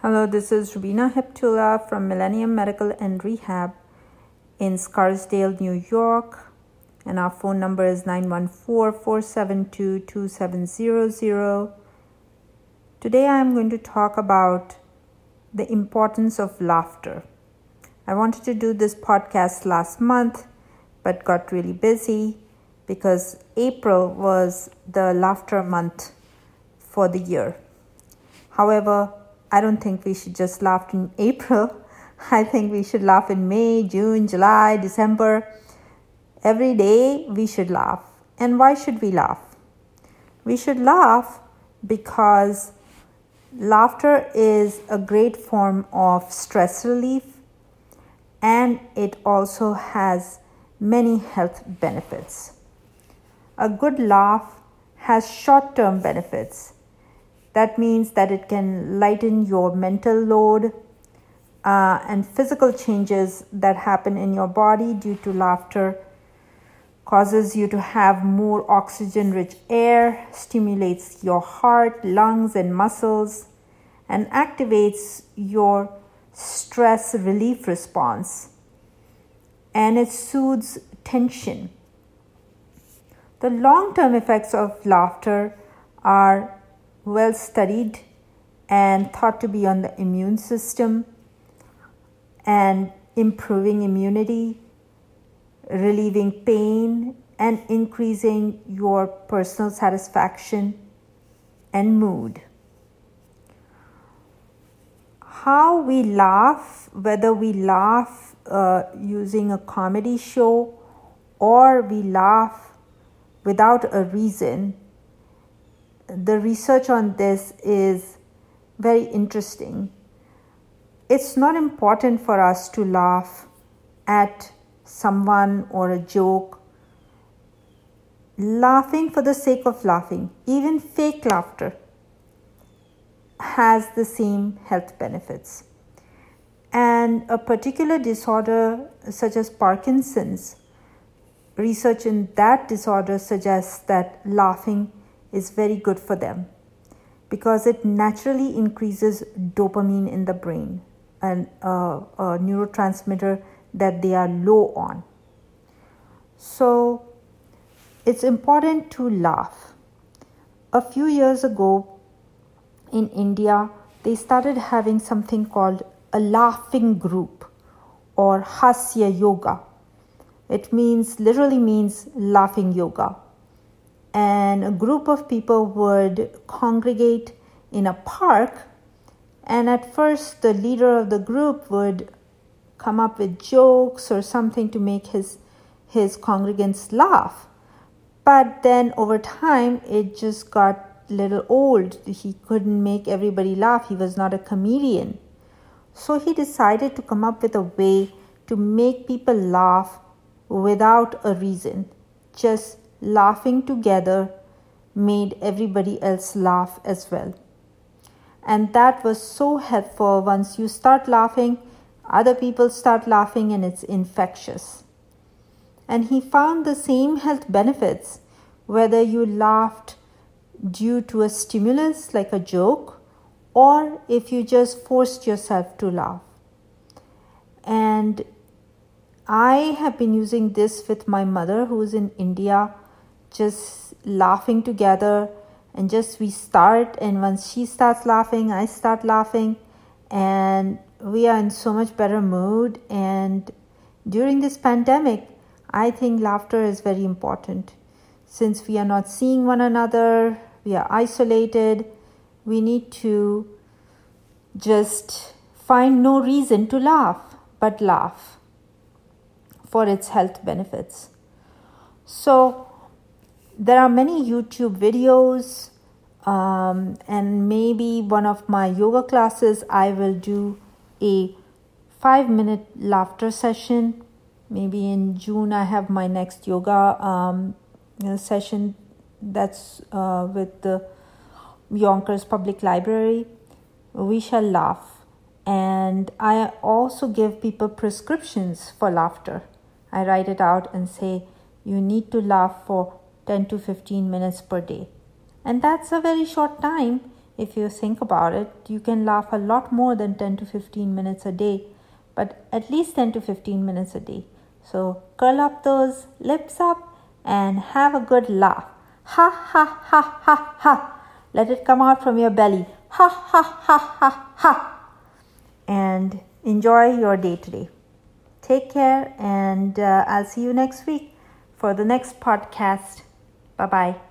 Hello, this is Rubina Heptula from Millennium Medical and Rehab in Scarsdale, New York. And our phone number is 914 472 2700. Today I am going to talk about the importance of laughter. I wanted to do this podcast last month but got really busy because April was the laughter month for the year. However, I don't think we should just laugh in April. I think we should laugh in May, June, July, December. Every day we should laugh. And why should we laugh? We should laugh because laughter is a great form of stress relief and it also has many health benefits. A good laugh has short term benefits that means that it can lighten your mental load uh, and physical changes that happen in your body due to laughter causes you to have more oxygen rich air, stimulates your heart, lungs, and muscles, and activates your stress relief response. And it soothes tension. The long term effects of laughter are well studied and thought to be on the immune system and improving immunity, relieving pain, and increasing your personal satisfaction and mood. How we laugh, whether we laugh uh, using a comedy show or we laugh without a reason, the research on this is very interesting. It's not important for us to laugh at someone or a joke. Laughing for the sake of laughing, even fake laughter, has the same health benefits. And a particular disorder, such as Parkinson's, research in that disorder suggests that laughing is very good for them because it naturally increases dopamine in the brain and uh, a neurotransmitter that they are low on. So it's important to laugh. A few years ago in India, they started having something called a laughing group or Hasya Yoga. It means literally means laughing yoga and a group of people would congregate in a park. And at first, the leader of the group would come up with jokes or something to make his, his congregants laugh. But then over time, it just got a little old. He couldn't make everybody laugh. He was not a comedian. So he decided to come up with a way to make people laugh without a reason, just laughing together made everybody else laugh as well. And that was so helpful. Once you start laughing, other people start laughing, and it's infectious. And he found the same health benefits whether you laughed due to a stimulus like a joke or if you just forced yourself to laugh. And I have been using this with my mother who is in India just laughing together and just we start and once she starts laughing i start laughing and we are in so much better mood and during this pandemic i think laughter is very important. Since we are not seeing one another we are isolated we need to just find no reason to laugh but laugh for its health benefits. So there are many YouTube videos, um, and maybe one of my yoga classes, I will do a five minute laughter session. Maybe in June, I have my next yoga um, session that's uh, with the Yonkers Public Library. We shall laugh. And I also give people prescriptions for laughter. I write it out and say, you need to laugh for 10 to 15 minutes per day. And that's a very short time if you think about it, you can laugh a lot more than 10 to 15 minutes a day, but at least 10 to 15 minutes a day. So curl up those lips up and have a good laugh. Ha ha ha ha ha. Let it come out from your belly. Ha ha ha ha ha. And enjoy your day today. Take care, and uh, I'll see you next week for the next podcast. 拜拜。